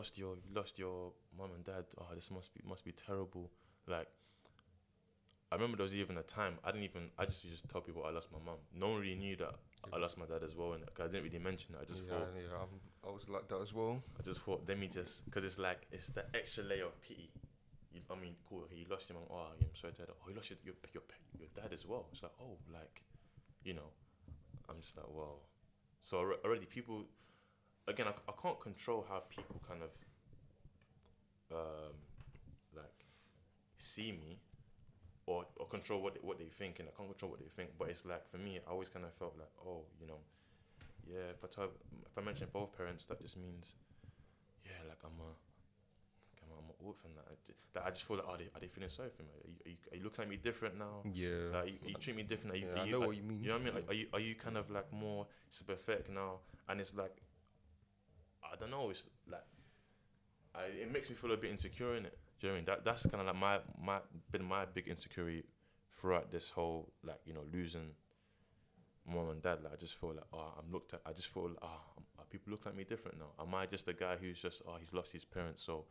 lost your you lost your mom and dad. Oh, this must be must be terrible. Like I remember there was even a time I didn't even I just used to tell people I lost my mom. No one really knew that I lost my dad as well, and I didn't really mention it. I just yeah, thought yeah, I'm, I was like that as well. I just thought let me just because it's like it's the extra layer of pity. You, I mean, cool. He lost your mom. Oh, I'm sorry hear. Oh, he lost your your your, your dad as well. It's like oh, like you know, I'm just like wow. So already people, again, I, I can't control how people kind of um like see me or, or control what they, what they think and I can't control what they think but it's like for me I always kind of felt like oh you know yeah if I tell if I mention both parents that just means yeah like I'm a like I'm, I'm an orphan that I, ju- that I just feel like are they, are they feeling sorry for me are you, are you, are you looking at me different now Yeah. like, you, you treat me different. Are you, Yeah, are I know are- what you mean. You know what I mean? Are, are you are you kind of like more sympathetic now? And it's like, I don't know. It's like, I, it makes me feel a bit insecure in it. Do you know what I mean? That that's kind of like my my been my big insecurity throughout this whole like you know losing mom and dad. Like I just feel like oh I'm looked at. I just feel ah, like oh are people look at me different now. Am I just a guy who's just oh he's lost his parents so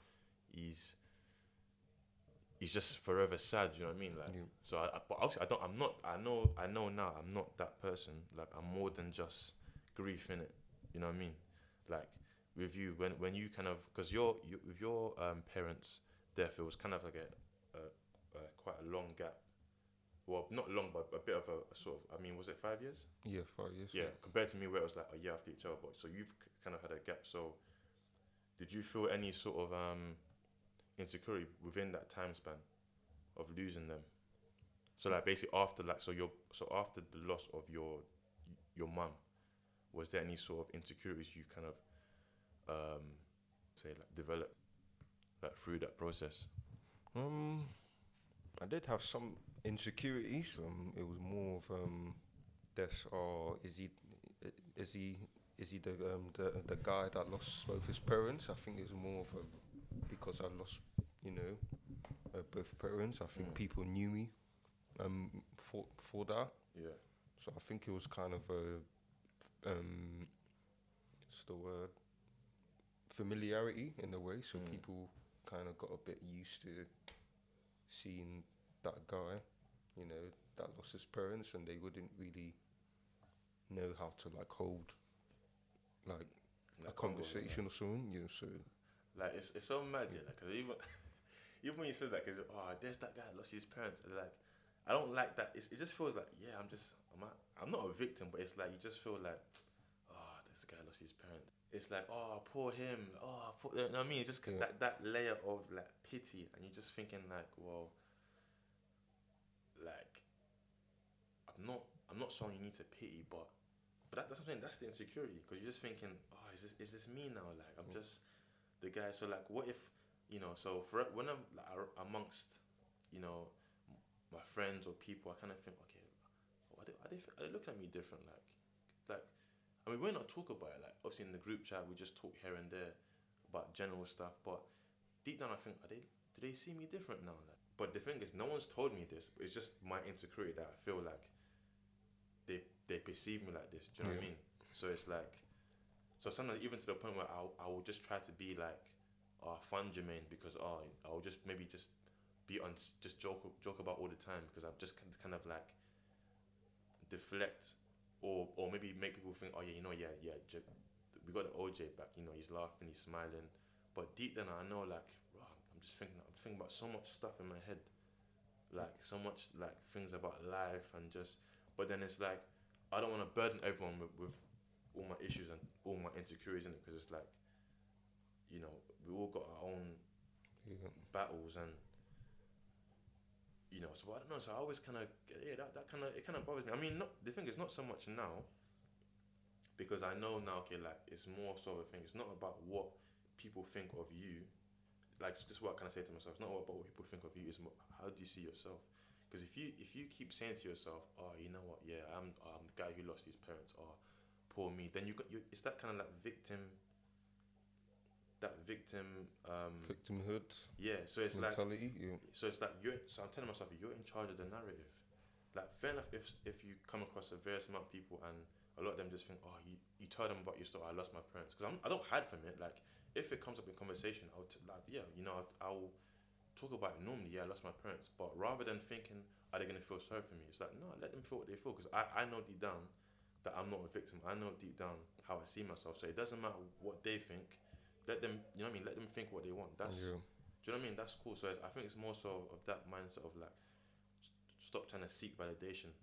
he's he's just forever sad. You know what I mean? Like Yeah. so I, I but obviously I don't I'm not I know I know now I'm not that person. Like I'm more than just grief in it. You know what I mean? Like with you when when you kind of because your you, with your um, parents' death it was kind of like a, a, a quite a long gap. Well, not long, but a bit of a, a sort of. I mean, was it five years? Yeah, five years. Yeah, compared to me, where it was like a year after each other. But so you've k- kind of had a gap. So, did you feel any sort of um, insecurity within that time span of losing them? So like basically after like so your so after the loss of your your mum, was there any sort of insecurities you kind of um, say like developed like through that process? Um, I did have some insecurities. Um, it was more of um, this or is he, is he, is he the um the the guy that lost both his parents? I think it's more of a because I lost, you know, uh, both parents. I think Mm. people knew me, um, for for that. Yeah. So I think it was kind of a, um, what's the word? Familiarity in a way. So Mm. people kind of got a bit used to seeing that guy, you know, that lost his parents, and they wouldn't really know how to like hold like a Like convo, conversation or something. You know, so Like it's it's so mad, yeah. Like 'cause even even when you said that, because oh, there's that guy lost his parents. Like I don't like that. It's, it just feels like yeah, I'm just I'm not, I'm not a victim, but it's like you just feel like oh, this guy lost his parents. It's like oh, poor him. Oh, poor, you know what I mean? It's just Yeah. that that layer of like pity, and you're just thinking like, well, like I'm not I'm not someone you need to pity, but but that, that's something that's the insecurity because you're just thinking, oh, is this is this me now? Like I'm Mm. just the guy. So like, what if you know? So for when I'm like, amongst you know my friends or people, I kind of think, okay, are they, are they are they looking at me different? Like like I mean, we're not talk about it. Like obviously in the group chat, we just talk here and there about general stuff, but deep down, I think, are they do they see me different now? Like, but the thing is, no one's told me this. It's just my insecurity that I feel like they they perceive me like this. Do you know what I mean? So it's like, so sometimes even to the point where I I will just try to be like, oh, fun Jermaine because ah, oh I will just maybe just be on just joke joke about all the time because I'm just kind of like deflect or or maybe make people think oh yeah you know yeah yeah J- we got the OJ back you know he's laughing he's smiling but deep down I know like "Rah, I'm just thinking I'm thinking about so much stuff in my head like so much like things about life and just but then it's like I don't want to burden everyone with, with all my issues and all my insecurities in it because it's like you know we all got our own yeah. battles and you know so I don't know so I always kind of yeah that, that kind of it kind of bothers me. I mean not the thing is not so much now because I know now okay like it's more sort of a thing. It's not about what people think of you. Like this is what I kind of say to myself. It's not about what people think of you it's how do you see yourself? Because if you if you keep saying to yourself oh you know what? Yeah I'm I'm the guy who lost his parents. Or poor me then you got you it's that kind of like victim that victim um Victimhood yeah so it's like mentality. yeah. so it's like you're. So I'm telling myself you're in charge of the narrative. Like fair enough if if you come across a various amount of people and a lot of them just think, oh, you, you tell them about your story. I lost my parents because I don't hide from it. Like if it comes up in conversation, I'll t- like yeah, you know, I'll, I'll talk about it normally. Yeah, I lost my parents, but rather than thinking, are they gonna feel sorry for me? It's like no, let them feel what they feel because I, I know deep down that I'm not a victim. I know deep down how I see myself. So it doesn't matter what they think. Let them, you know what I mean. Let them think what they want. That's yeah. do you know what I mean? That's cool. So I think it's more so of that mindset of like, stop trying to seek validation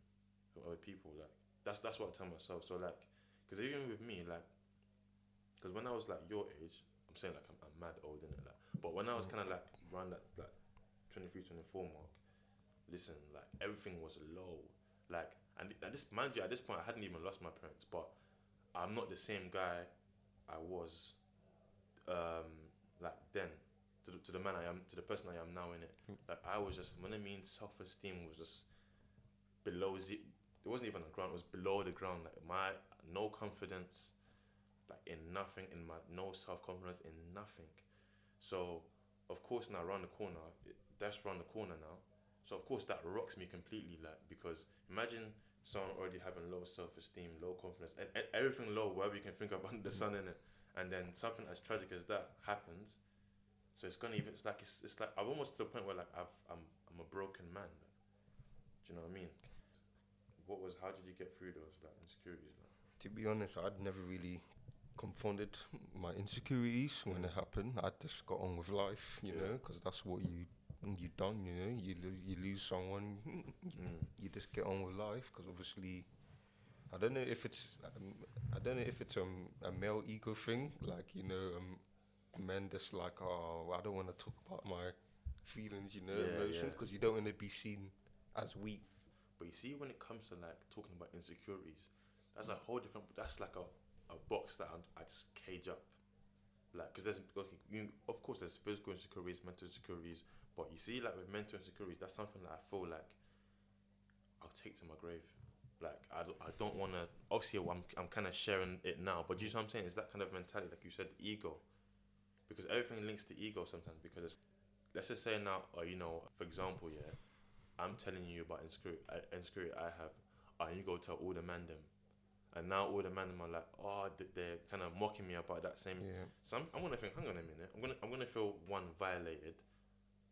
from other people. Like that's that's what I tell myself. So like, because even with me, like, because when I was like your age, I'm saying like I'm, I'm mad old in it. Like, but when I was mm. kind of like around that like 23, 24 mark, listen, like everything was low. Like, and at this mind you, at this point, I hadn't even lost my parents, but I'm not the same guy I was, um, like then to the, to the man I am, to the person I am now in it. Like I was just when I mean self esteem was just below z. It wasn't even on the ground. It was below the ground. Like my no confidence, like in nothing. In my no self confidence in nothing. So of course now around the corner, it, that's around the corner now. So of course that rocks me completely. Like because imagine someone already having low self esteem, low confidence, and, and everything low, whatever you can think of under the sun in it, and then something as tragic as that happens. So it's gonna even. It's like it's, it's like I'm almost to the point where like I've I'm I'm a broken man. Do you know what I mean? What was? How did you get through those like insecurities? Like? To be honest, I'd never really confronted my insecurities when it happened. I just got on with life, you know, because that's what you you done. You know, you lo- you lose someone, Mm. you just get on with life. Because obviously, I don't know if it's um, I don't know if it's um, a male ego thing. Like you know, um, men just like oh I don't want to talk about my feelings, you know, Yeah, emotions, yeah. because you don't want to be seen as weak. But you see, when it comes to like talking about insecurities, that's a whole different. That's like a, a box that I'm, I just cage up. Like, because there's okay, you, of course there's physical insecurities, mental insecurities, but you see, like with mental insecurities, that's something that I feel like I'll take to my grave. Like I don't, I don't want to. Obviously, I'm I'm kind of sharing it now, but you know what I'm saying? It's that kind of mentality, like you said, ego, because everything links to ego sometimes. Because it's, let's just say now, or you know, for example, yeah, I'm telling you about insecurity, uh, insecurity I have, and you go tell all the man them, and now all the man them are like, oh, they're kind of mocking me about that same. Yeah. So I'm, I'm gonna think, hang on a minute, I'm gonna I'm gonna feel one violated,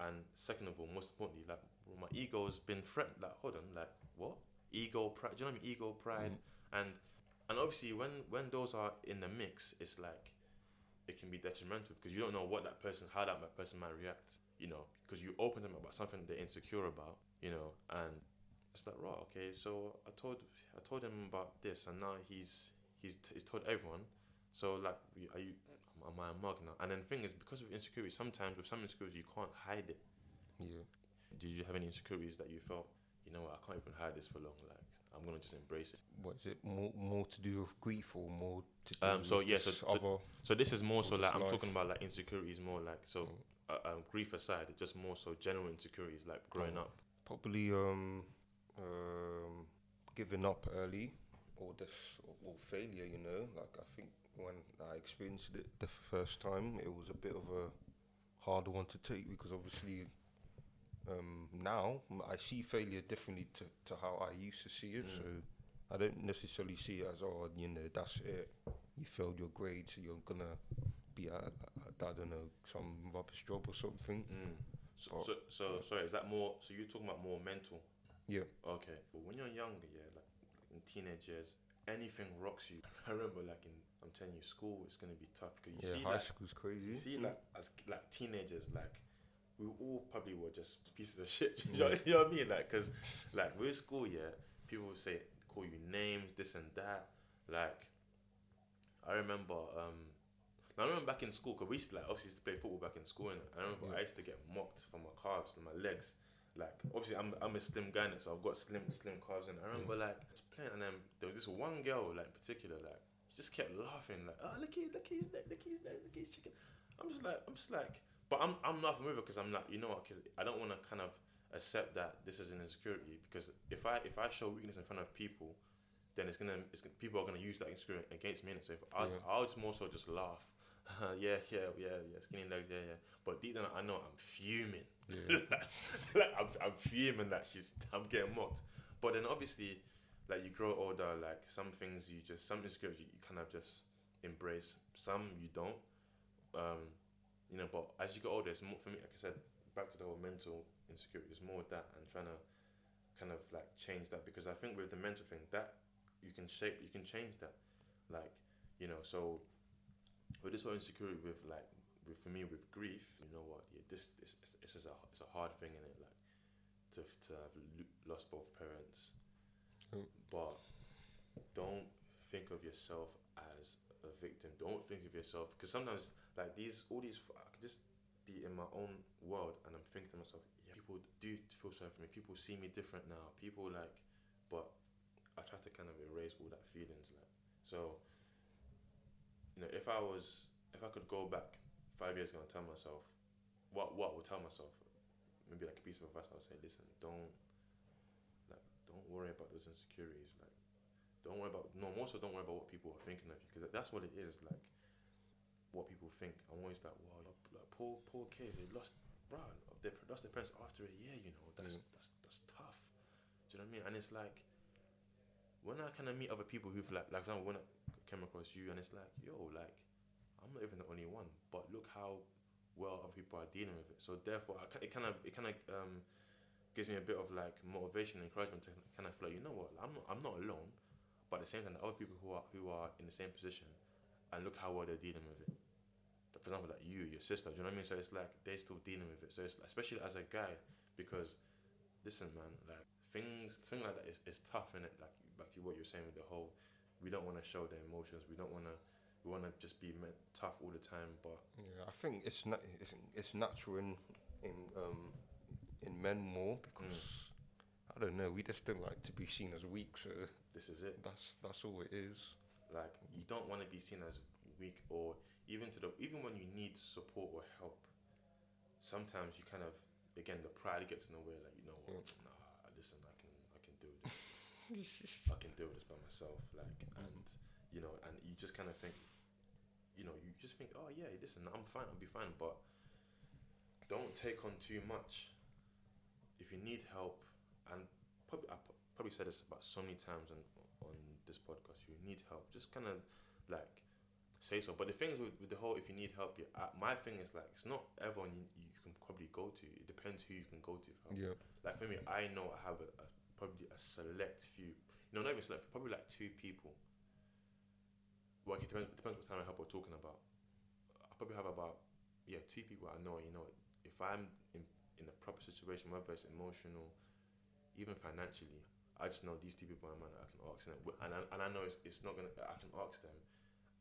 and second of all, most importantly, like well, my ego's been threatened. Like, hold on, like what? Ego, pride. Do you know what I mean? Ego, pride, mm. and and obviously when when those are in the mix, it's like it can be detrimental because you don't know what that person, how that person might react. You know, because you open them about something they're insecure about. You know, and it's like right, okay. So I told I told him about this, and now he's he's t- he's told everyone. So like, are you? Am I a mug now? And then the thing is, because of insecurity, sometimes with some insecurities you can't hide it. Yeah. Did you have any insecurities that you felt, you know what, I can't even hide this for long. Like I'm gonna just embrace it. What is it more more to do with grief or more to do Um, so with yeah, so- so- So this is more so like I'm life. talking about like insecurities more like so uh, um, grief aside, it's just more so general insecurities like growing Oh. up. probably um um giving up early or this or, or failure you know like i think when i experienced it the first time it was a bit of a hard one to take because obviously um now I see failure differently to, to how i used to see it Mm. so i don't necessarily see it as oh you know that's it you failed your grades so you're gonna be at, at i don't know some rubbish job or something Mm. So, so, so sorry, is that more? So you're talking about more mental? yeah Okay. But when you're younger, yeah, like in teenage years, anything rocks you. I remember, like in, I'm telling you, school is gonna be tough because you yeah see, high like, school's crazy you see, like as like teenagers, like we all probably were just pieces of shit. you, know, you know what I mean? Like, cause like with school, yeah, people would say call you names, this and that. Like, I remember, um, I remember back in school, cause we used to like obviously used to play football back in school, and I remember Yeah. I used to get mocked for my calves and my legs. Like, obviously I'm I'm a slim guy, innit, so I've got slim slim calves, and I remember like just playing, and then there was this one girl like in particular, like she just kept laughing, like, oh look at look at his leg, look at his leg, look at his chicken. I'm just like, I'm just like, but I'm I'm laughing with her because I'm like, you know what? Because I don't want to kind of accept that this is an insecurity because if I if I show weakness in front of people, then it's gonna it's gonna, people are gonna use that insecurity against me. innit? So if I Yeah. I'll just more so just laugh, yeah yeah yeah yeah skinny legs yeah yeah. But deep down I know I'm fuming. yeah like I'm, I'm fuming that she's I'm getting mocked. But then obviously like you grow older, like some things you just some insecurities you, you kind of just embrace. Some you don't. Um, you know, but as you get older, it's more for me. Like I said, back to the whole mental insecurity. It's more of that and trying to kind of like change that because I think with the mental thing that you can shape, you can change that. Like you know, so with this whole insecurity with like with for me with grief, you know what? Yeah, this this this is a it's a hard thing in it. Like to to have lost both parents, Mm. but don't think of yourself as a victim. Don't think of yourself because sometimes like these all these I can just be in my own world and I'm thinking to myself, yeah, people do feel sorry for me. People see me different now. People like, but I try to kind of erase all that feelings. Like so, you know, if I was if I could go back five years ago and tell myself what what I would tell myself, maybe like a piece of advice, I would say, listen, don't like don't worry about those insecurities. Like don't worry about no, more so don't worry about what people are thinking of you because that's what it is. Like what people think. I'm always like, wow, like poor poor kids, they lost, bro, they lost their parents after a year. You know, that's Yeah. that's that's tough. Do you know what I mean? And it's like when I kind of meet other people who've like, like for example, when I came across you, and it's like, yo, like I'm not even the only one, but look how well other people are dealing with it. So therefore, I, it kind of it kind of um, gives me a bit of like motivation and encouragement to kind of feel like, you know what, I'm not I'm not alone, but at the same time, are other people who are who are in the same position, and look how well they're dealing with it. For example, like you, your sister, do you know what I mean? So it's like they're still dealing with it. So it's especially as a guy, because listen, man, like things thing like that is, is tough, in it. Like back to what you're saying with the whole, we don't want to show the emotions. We don't want to. We want to just be tough all the time, but Yeah, I think it's na- it's, it's natural in in um in men more because I don't know. We just don't like to be seen as weak, so this is it. that's that's all it is. Like you don't want to be seen as weak, or even to the even when you need support or help. Sometimes you kind of again the pride gets in the way. Like you know what? Mm. Nah, listen, I can I can do this. I can do this by myself. Like and you know, and you just kind of think, you know, you just think, oh yeah, listen, I'm fine, I'll be fine, but don't take on too much. If you need help, and probably I probably said this about so many times on on this podcast, you need help, just kind of like say so. But the thing is with, with the whole, if you need help, yeah, uh, my thing is like it's not everyone you, you can probably go to. It depends who you can go to for help. Yeah, Like for me, I know I have a, a, probably a select few. You know, not even select, probably like two people. Well, okay, depends, depends what kind of help we're talking about. I probably have about yeah two people I know. You know, if I'm in in a proper situation, whether it's emotional, even financially, I just know these two people are man I can ask them, and I, and I know it's, it's not gonna. I can ask them,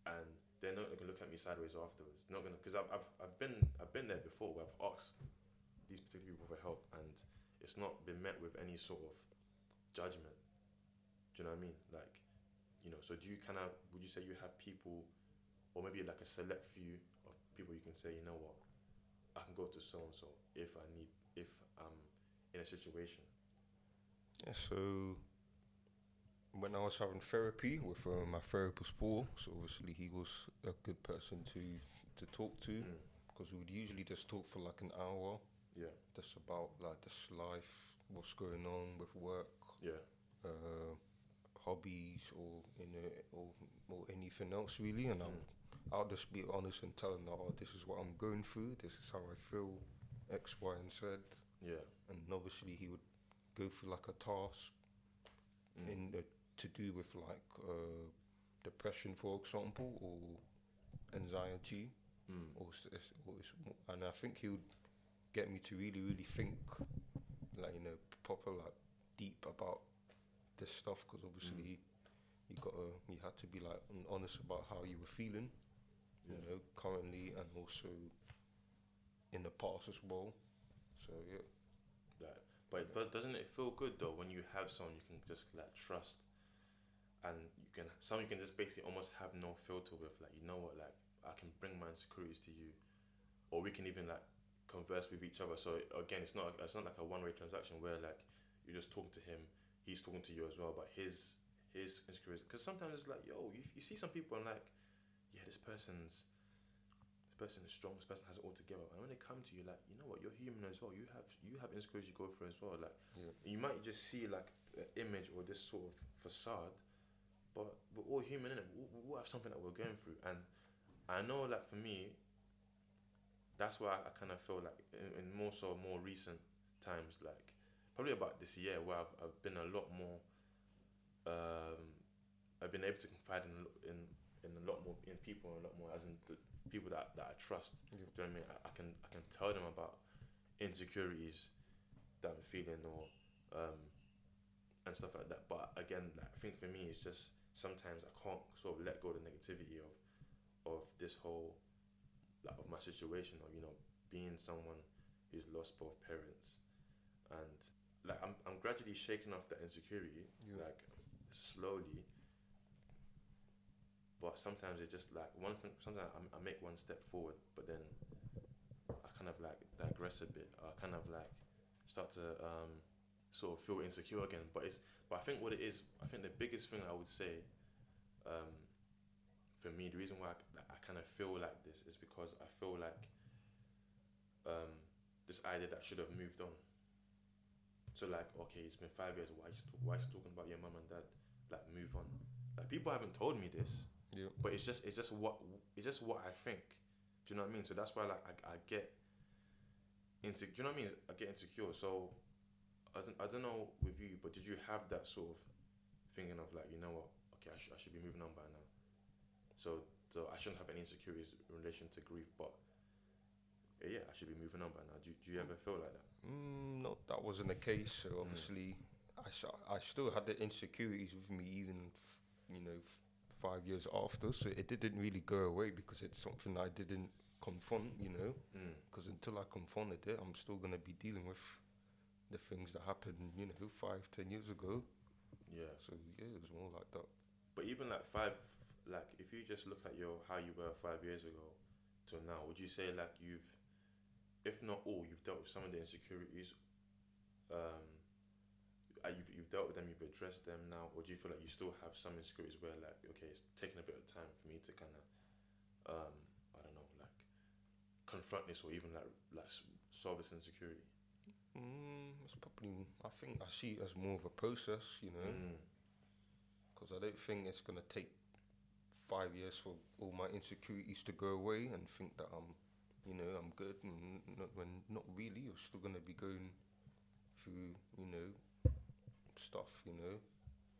and they're not gonna look at me sideways afterwards. Not gonna because I've, I've I've been I've been there before. Where I've asked these particular people for help, and it's not been met with any sort of judgment. Do you know what I mean? Like, you know. So do you kind of would you say you have people, or maybe like a select few of people you can say, you know what, I can go to so and so if I need if I'm in a situation. Yeah. So when I was having therapy with uh, my therapist Paul, so obviously he was a good person to to talk to Mm. because we would usually just talk for like an hour, Yeah, just about like this life, what's going on with work, yeah, uh, hobbies, or you know, or or anything else really, and I'll Mm. I'll just be honest and tell him, oh, this is what I'm going through, this is how I feel, X, Y, and Z, yeah. and obviously he would go through like a task Mm. in the, to do with like uh, depression, for example, or anxiety, Mm. or, or and I think he would get me to really, really think, like you know, proper like deep about this stuff, because obviously you gotta, you had to be like honest about how you were feeling, Yeah. you know, currently and also in the past as well. So yeah, Like, but it do- doesn't it feel good though when you have someone you can just like trust, and you can someone you can just basically almost have no filter with. Like you know what, like I can bring my insecurities to you, or we can even like converse with each other. So again, it's not it's not like a one way transaction where like you're just talking to him, he's talking to you as well. But his his insecurities, because sometimes it's like yo, you, you see some people and like, yeah, this person's person is strong. This person has it all together. And when they come to you, like you know what, you're human as well. You have you have insecurities you go through as well. Like Yeah. you might just see like an image or this sort of facade, but we're all human in it. We we all have something that we're going through, and I know like for me, that's why I, I kind of feel like in, in more so more recent times, like probably about this year where I've, I've been a lot more. Um, I've been able to confide in a in in a lot more in people a lot more as in the people that, that I trust. Yeah. Do you know what I mean? I, I can I can tell them about insecurities that I'm feeling or um, and stuff like that. But again, like, I think for me, it's just sometimes I can't sort of let go of the negativity of of this whole like of my situation or you know being someone who's lost both parents and like I'm I'm gradually shaking off that insecurity Yeah. like slowly. But sometimes it's just like one thing. Sometimes I, I make one step forward, but then I kind of like digress a bit. I kind of like start to um, sort of feel insecure again. But it's but I think what it is, I think the biggest thing I would say, um, for me, the reason why I, I kind of feel like this is because I feel like um, this idea that I should have moved on. So like, okay, it's been five years. Why you still, why you talking about your mum and dad? Like, move on. Like people haven't told me this, Yeah. but it's just it's just what it's just what I think. Do you know what I mean? So that's why like I, I get into. Do you know what I mean? I get insecure. So I don't I don't know with you, but did you have that sort of thinking of like you know what? Okay, I should I should be moving on by now. So so I shouldn't have any insecurities in relation to grief, but yeah, yeah, I should be moving on by now. Do, do you ever feel like that? Mm, no, that wasn't the case. So obviously, mm. I, I still had the insecurities with me even, f- you know, f- five years after. So it didn't really go away because it's something I didn't confront, you know. Mm. Because until I confronted it, I'm still gonna be dealing with the things that happened, you know, five, ten years ago. Yeah. So yeah, it was more like that. But even like five, like if you just look at your how you were five years ago till now, would you say like you've, if not all, you've dealt with some of the insecurities, um, you've you've dealt with them, you've addressed them now, or do you feel like you still have some insecurities where like okay, it's taking a bit of time for me to kind of, um, I don't know, like confront this or even like like solve this insecurity. Mm, it's probably. I think I see it as more of a process, you know. Mm. because I don't think it's gonna take five years for all my insecurities to go away and think that I'm, you know, I'm good. And not, when not really, you're still gonna be going through, you know, stuff. You know,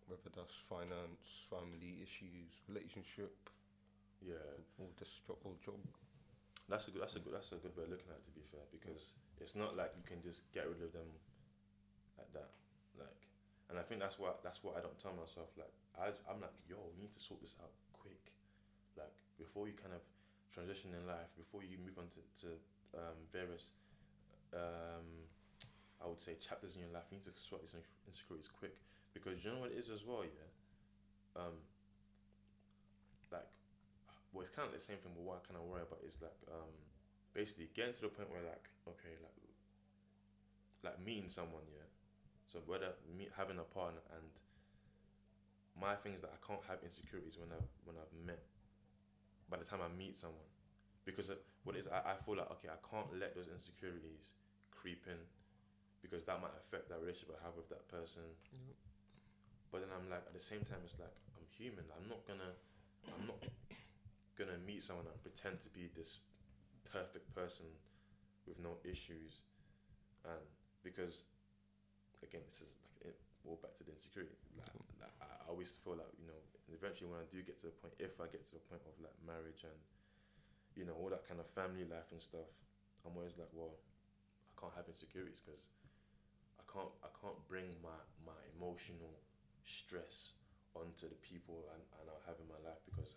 whether that's finance, family issues, relationship, Yeah. or just job or job. That's a good. That's a good. That's a good way of looking at it. To be fair, because it's not like you can just get rid of them like that. Like, and I think that's what that's what I don't tell myself. Like, I I'm like, yo, we need to sort this out quick. Like before you kind of transition in life, before you move on to to um, various, um, I would say chapters in your life, you need to sort these insecurities quick because you know what it is as well. Yeah. Um. Like well, it's kind of the same thing, but what I kind of worry about is like, um, basically getting to the point where like, okay, like, like meeting someone, yeah. So whether me having a partner and my thing is that I can't have insecurities when I've when I've met. By the time I meet someone, because uh, what is I, I feel like okay, I can't let those insecurities creep in, because that might affect that relationship I have with that person. Yep. But then I'm like, at the same time, it's like I'm human. I'm not gonna, I'm not gonna meet someone and pretend to be this perfect person with no issues, and because again, this is like it, all back to the insecurity. Like, like I always feel like you know, eventually when I do get to the point, if I get to the point of like marriage and you know all that kind of family life and stuff, I'm always like, well, I can't have insecurities because can't I can't bring my my emotional stress onto the people and, and I have in my life because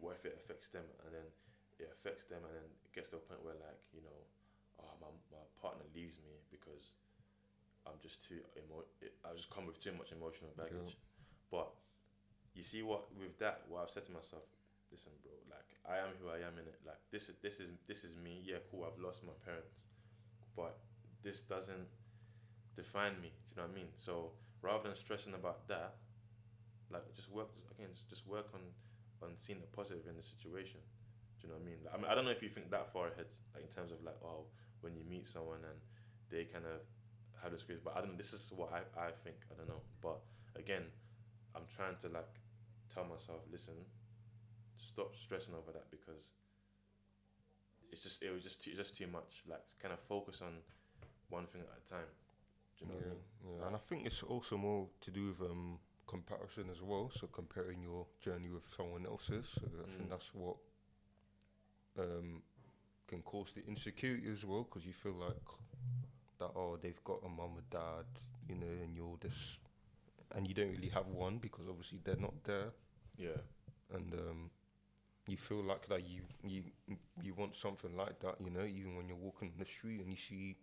what if it affects them? And then it affects them and then it gets to a point where like you know oh my, my partner leaves me because I'm just too emo- I just come with too much emotional baggage. But you see what with that what I've said to myself listen bro like I am who I am in it like this is this is this is me. Yeah cool I've lost my parents but this doesn't define me do you know what I mean so rather than stressing about that like just work again just work on on seeing the positive in the situation do you know what I mean? I mean, I don't know if you think that far ahead, like in terms of like, oh, when you meet someone and they kind of have this crazy, but I don't know. This is what I, I think. I don't know, but again, I'm trying to like tell myself, listen, stop stressing over that because it's just it was just too, just too much. Like kind of focus on one thing at a time. Do you know yeah, I mean? yeah. And I think it's also more to do with um, comparison as well. So comparing your journey with someone else's. So I Mm. think that's what um, can cause the insecurity as well, because you feel like that oh they've got a mum or dad, you know, and you're this, and you don't really have one because obviously they're not there, Yeah, and um, you feel like that you you you want something like that, you know, even when you're walking in the street and you see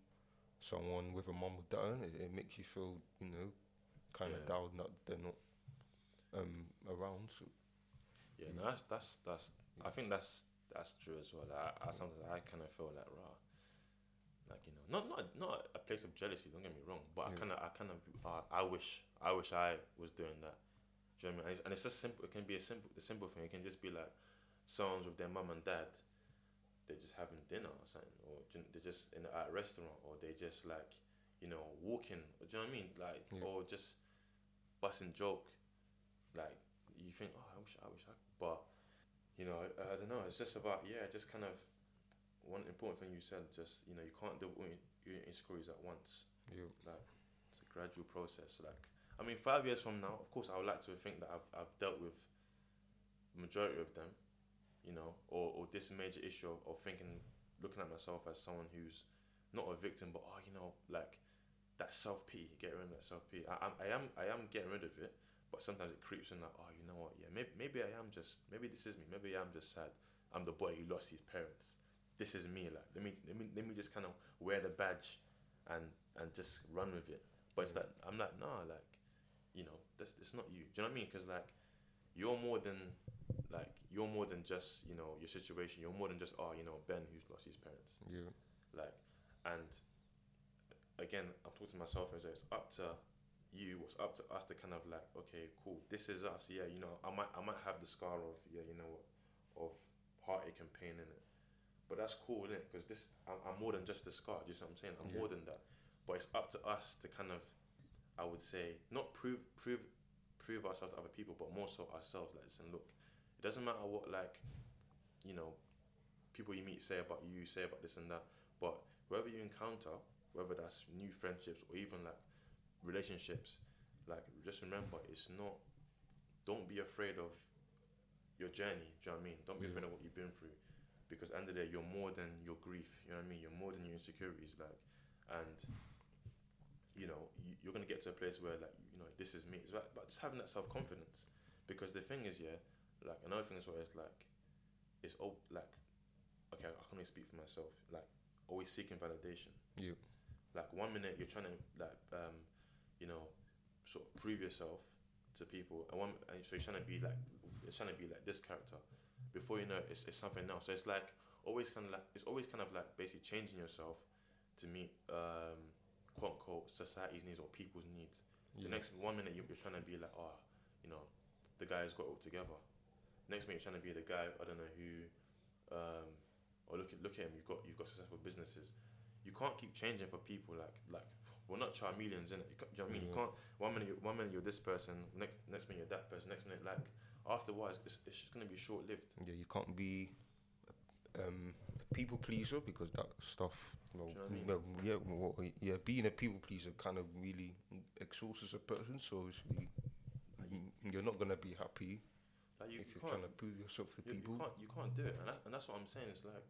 someone with a mum or dad, it, it makes you feel, you know, kind of Yeah. down that they're not um, around. So yeah. Mm. No, that's that's that's. I think that's that's true as well. Like, I, I sometimes I kind of feel like raw. Like you know, not not not a place of jealousy. Don't get me wrong, but I kind of I kind of uh, I wish I wish I was doing that. Do you know what I mean? And it's, and it's just simple. It can be a simple a simple thing. It can just be like someone's with their mum and dad. They're just having dinner or something, or they're just in a, at a restaurant, or they're just like you know walking. Do you know what I mean? Like Yeah. or just busting joke. Like you think, oh, I wish I wish I, but you know, I, I don't know. It's just about yeah, just kind of one important thing you said. Just you know, you can't do all your your insecurities at once. yeah, Like it's a gradual process. Like I mean, five years from now, of course, I would like to think that I've I've dealt with majority of them. You know, or or this major issue of, of thinking, looking at myself as someone who's not a victim, but oh, you know, like that self pity, get rid of that self pity. I, I, I am I am getting rid of it, but sometimes it creeps in like, oh, you know what? Yeah, maybe maybe I am just maybe this is me. Maybe I'm just sad. I'm the boy who lost his parents. This is me. Like let me let me let me just kind of wear the badge, and and just run with it. But it's like I'm like nah, like you know, that's it's not you. Do you know what I mean? Because like you're more than like you're more than just you know your situation. You're more than just oh you know Ben who's lost his parents. Yeah, like and again i'm talking to myself as it's up to you. It's up to us to kind of like okay cool. This is us. Yeah you know i might i might have the scar of yeah you know of heartache and pain in it. But that's cool isn't it because this I'm, I'm more than just the scar. Do you know what i'm saying? I'm Yeah. more than that. But it's up to us to kind of i would say not prove prove prove ourselves to other people but more so ourselves. Like listen look it doesn't matter what like you know people you meet say about you say about this and that but whoever you encounter, whether that's new friendships or even like relationships, like just remember it's not. Don't be afraid of your journey. Do you know what I mean? Don't be Yeah. afraid of what you've been through, because at the end of the day, you're more than your grief. You know what I mean? You're more than your insecurities. Like, and you know you, you're gonna get to a place where like you know this is me. It's about, about just having that self confidence, because the thing is, yeah, like another thing as well is like, it's all like, okay, I can only speak for myself. Like always seeking validation. yeah, Like one minute you're trying to like um, you know, sort of prove yourself to people, and one and so you're trying to be like you're trying to be like this character. Before you know, it, it's it's something else. So it's like always kind of like it's always kind of like basically changing yourself to meet um, quote unquote society's needs or people's needs. yeah. The next one minute you- you're trying to be like, oh, you know, the guy's got it all together. Next minute you're trying to be the guy I don't know who, um, or look at look at him. You've got you've got successful businesses. You can't keep changing for people like like we're not chameleons, innit? You can't, do you know what I mean? You can't. One minute, you- one minute you're this person. Next next minute you're that person. Next minute, like after a while, it's, it's just gonna be short lived. Yeah, you can't be um, a people pleaser because that stuff. Well, Do you know well, yeah, well, yeah, being a people pleaser kind of really exhausts a person. So obviously, you- you're not gonna be happy Like you, if you you're can't. trying to prove yourself to You, you people. can't you can't do it, and, that, and that's what I'm saying. It's like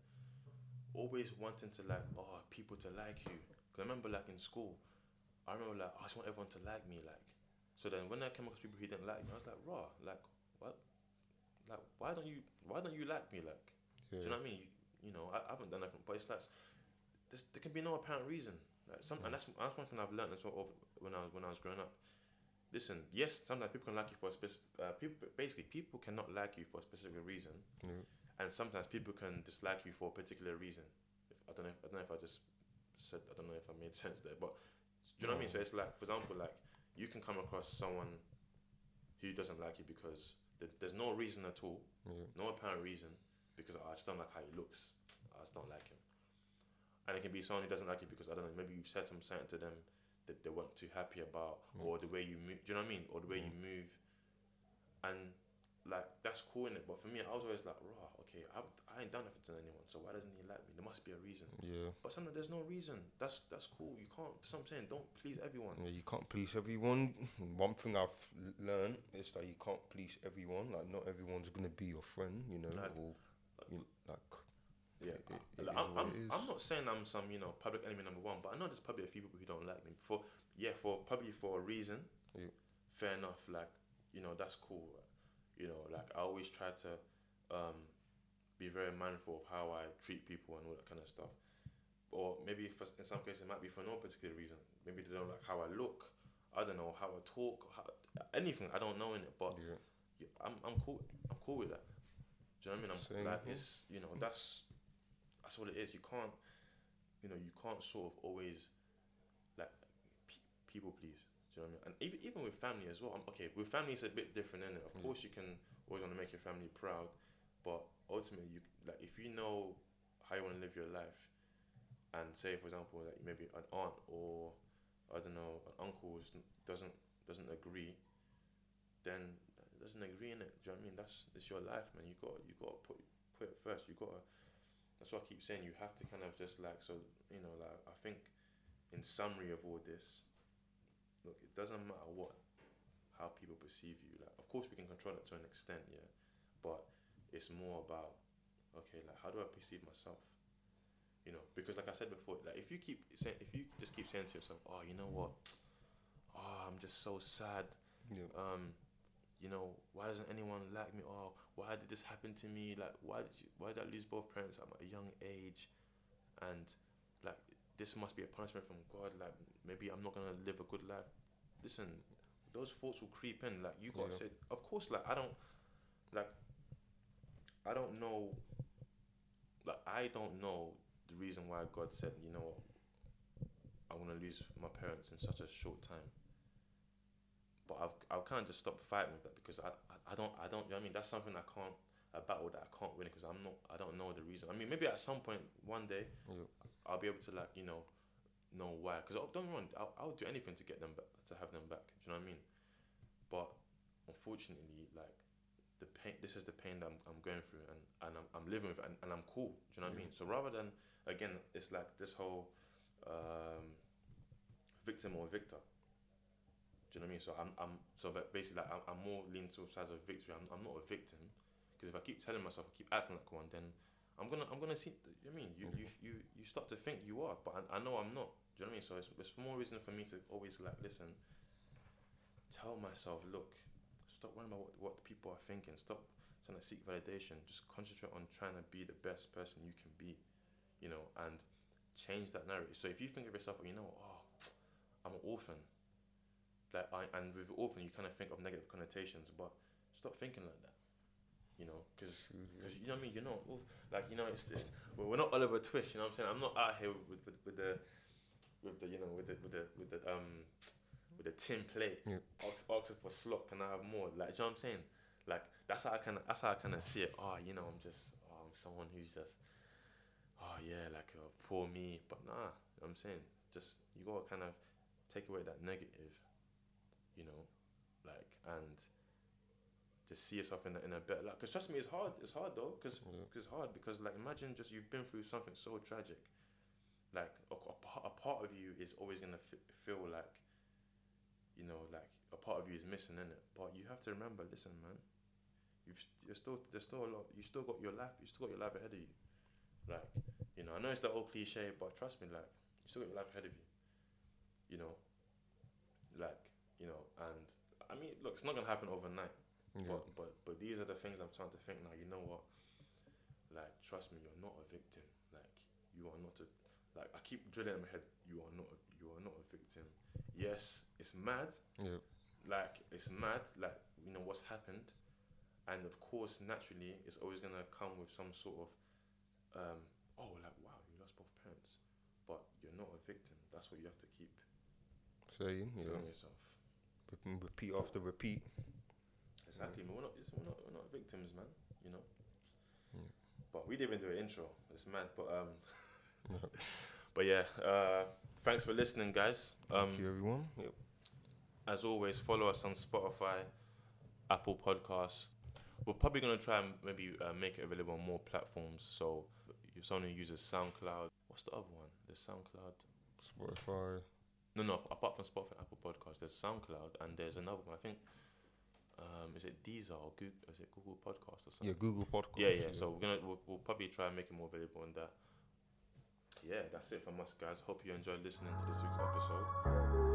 always wanting to like oh people to like you. 'Cause I remember like in school, I remember like oh, I just want everyone to like me like. So then when I came across people who didn't like me, I was like raw like what, like why don't you why don't you like me like? Do you know what I mean? You, you know I, I haven't done nothing, but it's like there can be no apparent reason. Like some, and mm. that's that's one thing I've learned as well of when I was when I was growing up. Listen, yes, sometimes people can like you for a specific. Uh, people basically people cannot like you for a specific reason Yeah. and sometimes people can dislike you for a particular reason. If, I don't know. If, I don't know if I just said. I don't know if I made sense there, but do you know what I mean? So mm. it's like, for example, like you can come across someone who doesn't like you because th- there's no reason at all, Yeah. no apparent reason, because oh, I just don't like how he looks. I just don't like him. And it can be someone who doesn't like you because I don't know. Maybe you've said some something to them that they weren't too happy about, Mm. or the way you move. Do you know what I mean? Or the way you move, and like that's cool in it. But for me, I was always like, raw. Okay, I've, I ain't done nothing to anyone, so why doesn't he like me? There must be a reason. Yeah. But sometimes there's no reason. That's that's cool. You can't. That's what I'm saying. Don't please everyone. Yeah, you can't please everyone. One thing I've learned is that you can't please everyone. Like not everyone's gonna be your friend, you know, Like- or you, like Yeah, It- I- it like, is I'm, I'm. I'm not saying I'm some you know public enemy number one, but I know there's probably a few people who don't like me. For yeah, for probably for a reason. Yeah. Fair enough. Like you know that's cool. You know, like I always try to um, be very mindful of how I treat people and all that kind of stuff. Or maybe for, in some cases it might be for no particular reason. Maybe they don't like how I look. I don't know how I talk. How, anything I don't know in it, but yeah, yeah, I'm I'm cool. I'm cool with that. Do you know what I mean? I'm Same like it's you know that's that's what it is. You can't you know you can't sort of always like pe- people please. Do you know what I mean? And even even with family as well. I'm, okay, with family it's a bit different, is it? Of Mm. course you can always want to make your family proud, but ultimately you like if you know how you want to live your life, and say for example like maybe an aunt or I don't know an uncle is- doesn't doesn't agree, then doesn't agree in it. Do you know what I mean? That's it's your life, man. You got you got to put put it first. You got to. That's what I keep saying. You have to kind of just like so. You know, like I think, in summary of all this, look, it doesn't matter what, how people perceive you. Like, of course, we can control it to an extent, yeah, but it's more about, okay, like how do I perceive myself? You know, because like I said before, like if you keep saying, if you just keep saying to yourself, oh, you know what, oh, I'm just so sad yeah, um, you know, why doesn't anyone like me? Or why did this happen to me? Like, why did you? Why did I lose both parents at a young age? And like, this must be a punishment from God. Like, maybe I'm not gonna live a good life. Listen, those thoughts will creep in. Like, you gotta Yeah. say, of course. Like, I don't, like, I don't know. Like, I don't know the reason why God said, you know what, I want to lose my parents in such a short time but I've I've kind of just stopped fighting with that because I, I, I don't I don't you know what I mean? That's something I can't a battle that I can't win because I'm not I don't know the reason. I mean maybe at some point one day yeah, I'll be able to like you know know why. Because don't get me wrong I'll, I'll do anything to get them back to have them back do you know what I mean? But unfortunately like the pain this is the pain that I'm, I'm going through and, and I'm, I'm living with and, and I'm cool do you know what I mean? So rather than again it's like this whole um, victim or victor do you know what I mean? So I'm, I'm so but basically like I'm, I'm more leaning towards sides of victory. I'm, I'm not a victim because if I keep telling myself, I keep acting like one, then I'm gonna I'm gonna see. I mean, you you you you start to think you are, but I, I know I'm not. Do you know what I mean? So it's, it's more reason for me to always like listen. Tell myself, look, stop worrying about what, what the people are thinking. Stop trying to seek validation. Just concentrate on trying to be the best person you can be. You know, and change that narrative. So if you think of yourself, you know, oh, I'm an orphan like I, and with orphan you kind of think of negative connotations but stop thinking like that you know? Because because you know what I mean? You're not like you know it's, well, we're not Oliver Twist you know what I'm saying? I'm not out here with, with, with, the with the you know with the with the with the um with the tin plate Yeah. ask, asking for slop can I have more like you know what I'm saying? Like that's how I kind of that's how I kind of see it. Oh you know I'm just oh, I'm someone who's just oh yeah like uh, poor me but nah you know what I'm saying? Just you gotta kind of take away that negative you know, like and just see yourself in a, in a better light. Because trust me, it's hard. It's hard though, because Yeah. it's hard. Because like imagine just you've been through something so tragic, like a, a, a part of you is always gonna f- feel like, you know, like a part of you is missing in it. But you have to remember, listen, man, you've you're still there's still a lot. You still got your life. You still got your life ahead of you. Like you know, I know it's the old cliche, but trust me, like you still got your life ahead of you. You know, like you know, and I mean, look, it's not gonna happen overnight. yeah. But but but these are the things I'm trying to think now. You know what? Like, trust me, you're not a victim. Like, you are not a. Like, I keep drilling in my head. You are not. A, you are not a victim. Yes, it's mad. yeah, Like, it's mad. Like, you know what's happened, and of course, naturally, it's always gonna come with some sort of, um, oh, like wow, you lost both parents, but you're not a victim. That's what you have to keep saying, yeah, telling yourself. Re- repeat after repeat. Exactly. man. We're not, we're not, we're not victims, man. You know. Yeah. But we didn't even do an intro. It's mad, but um, but yeah. Uh, thanks for listening, guys. Um, Thank you, everyone. Yep. as always, follow us on Spotify, Apple Podcasts. We're probably gonna try and maybe uh, make it available on more platforms. So if someone uses SoundCloud, what's the other one? The SoundCloud. Spotify. No, no. Apart from Spotify, and Apple Podcasts, there's SoundCloud, and there's another one. I think. Um, is it Deezer or Google? Is it Google Podcast or something? Yeah, Google Podcast. Yeah, yeah. So we're gonna we'll, we'll probably try and make it more available on that. Yeah, that's it from us, guys. Hope you enjoyed listening to this week's episode.